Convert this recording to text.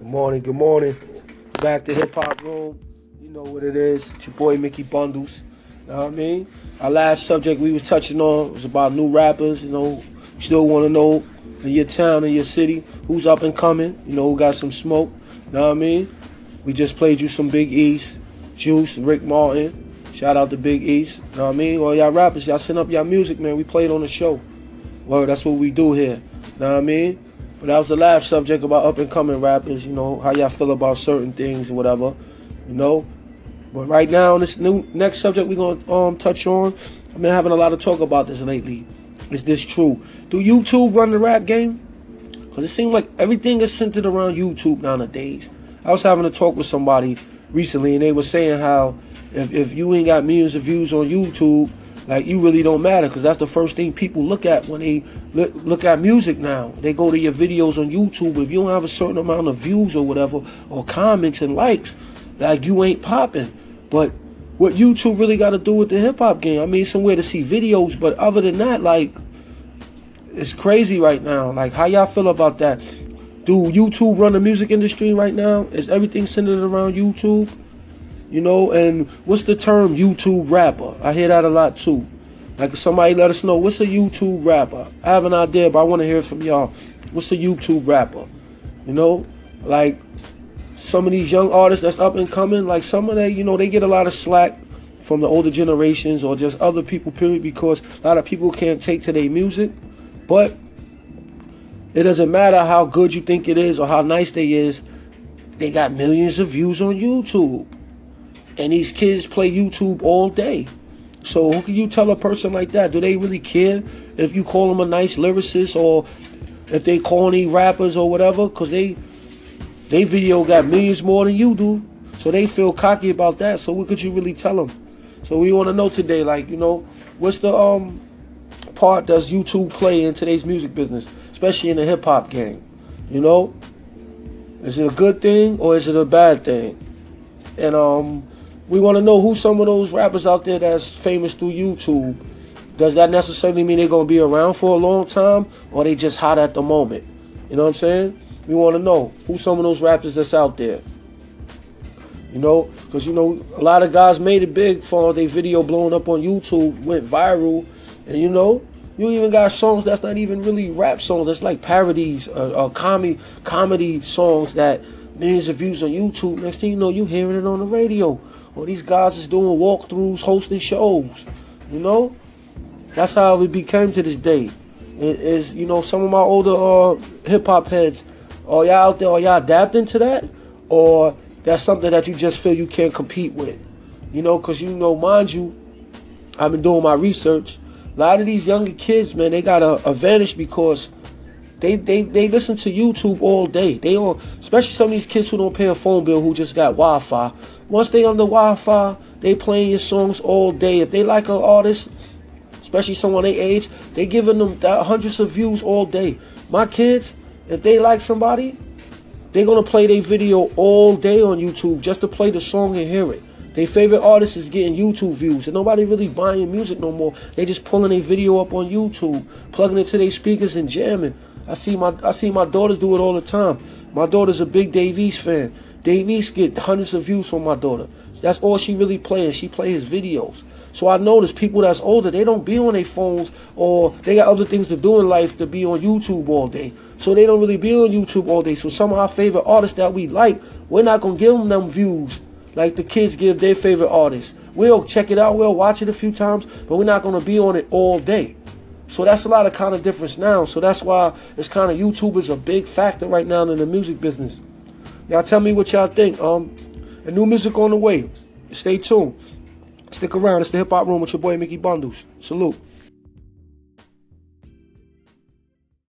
Good morning, good morning. Back to Hip Hop Room. You know what it is. It's your boy Mickey Bundles. You know what I mean? Our last subject we was touching on was about new rappers. You know, you still want to know in your town, in your city, who's up and coming. You know, who got some smoke. You know what I mean? We just played you some Big East, Juice, Rick Martin. Shout out to Big East. You know what I mean? All y'all rappers, y'all send up y'all music, man. We played on the show. Well, that's what we do here. You know what I mean? But that was the last subject about up and coming rappers, you know, how y'all feel about certain things and whatever, you know. But right now, this new next subject we're gonna um touch on, I've been having a lot of talk about this lately. Is this true? Do YouTube run the rap game? Cause it seems like everything is centered around YouTube nowadays. I was having a talk with somebody recently, and they were saying how if if you ain't got millions of views on YouTube, like you really don't matter because that's the first thing people look at when they look, look at music now. They go to your videos on YouTube. If you don't have a certain amount of views or whatever, or comments and likes, like you ain't popping. But what YouTube really got to do with the hip hop game? I mean, somewhere to see videos, but other than that, like it's crazy right now. Like how y'all feel about that? Do YouTube run the music industry right now? Is everything centered around YouTube? You know, and what's the term YouTube rapper? I hear that a lot too. Like somebody let us know what's a YouTube rapper. I have an idea, but I want to hear from y'all. What's a YouTube rapper? You know, like some of these young artists that's up and coming, like some of they, you know, they get a lot of slack from the older generations or just other people, period, because a lot of people can't take to their music. But it doesn't matter how good you think it is or how nice they is, they got millions of views on YouTube. And these kids play YouTube all day. So who can you tell a person like that? Do they really care if you call them a nice lyricist or if they corny rappers or whatever? Because they they video got millions more than you do. So they feel cocky about that. So what could you really tell them? So we want to know today, like, you know, what's the um part does YouTube play in today's music business, especially in the hip hop game? You know? Is it a good thing or is it a bad thing? And um we want to know who some of those rappers out there that's famous through YouTube. Does that necessarily mean they're to be around for a long time or they just hot at the moment? You know what I'm saying? We want to know who some of those rappers that's out there. You know, because you know a lot of guys made it big for their video blowing up on YouTube, went viral, and you know you even got songs that's not even really rap songs. That's like parodies, uh, uh comedy comedy songs that millions of views on YouTube. Next thing you know, you hearing it on the radio. Or these guys is doing walkthroughs, hosting shows. You know, that's how it became to this day. It is you know some of my older uh, hip hop heads. Are y'all out there? Are y'all adapting to that, or that's something that you just feel you can't compete with? You know, because you know, mind you, I've been doing my research. A lot of these younger kids, man, they got a advantage because they, they they listen to YouTube all day. They on, especially some of these kids who don't pay a phone bill who just got Wi-Fi. Once they on the Wi-Fi, they playing your songs all day. If they like an artist, especially someone their age, they giving them hundreds of views all day. My kids, if they like somebody, they're gonna play their video all day on YouTube just to play the song and hear it. Their favorite artist is getting YouTube views, and nobody really buying music no more. They just pulling a video up on YouTube, plugging it to their speakers and jamming. I see my I see my daughters do it all the time. My daughter's a big Dave East fan. Dave East get hundreds of views from my daughter. That's all she really plays. She plays videos. So I notice people that's older, they don't be on their phones or they got other things to do in life to be on YouTube all day. So they don't really be on YouTube all day. So some of our favorite artists that we like, we're not gonna give them them views like the kids give their favorite artists. We'll check it out, we'll watch it a few times, but we're not gonna be on it all day. So that's a lot of kind of difference now. So that's why it's kind of YouTube is a big factor right now in the music business. Y'all tell me what y'all think. Um, a new music on the way. Stay tuned. Stick around. It's the Hip Hop Room with your boy Mickey Bundles. Salute.